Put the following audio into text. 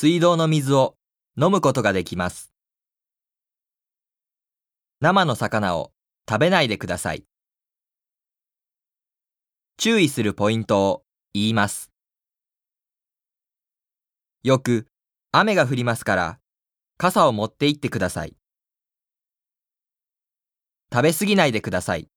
水道の水を飲むことができます。生の魚を食べないでください。注意するポイントを言います。よく雨が降りますから傘を持って行ってください。食べ過ぎないでください。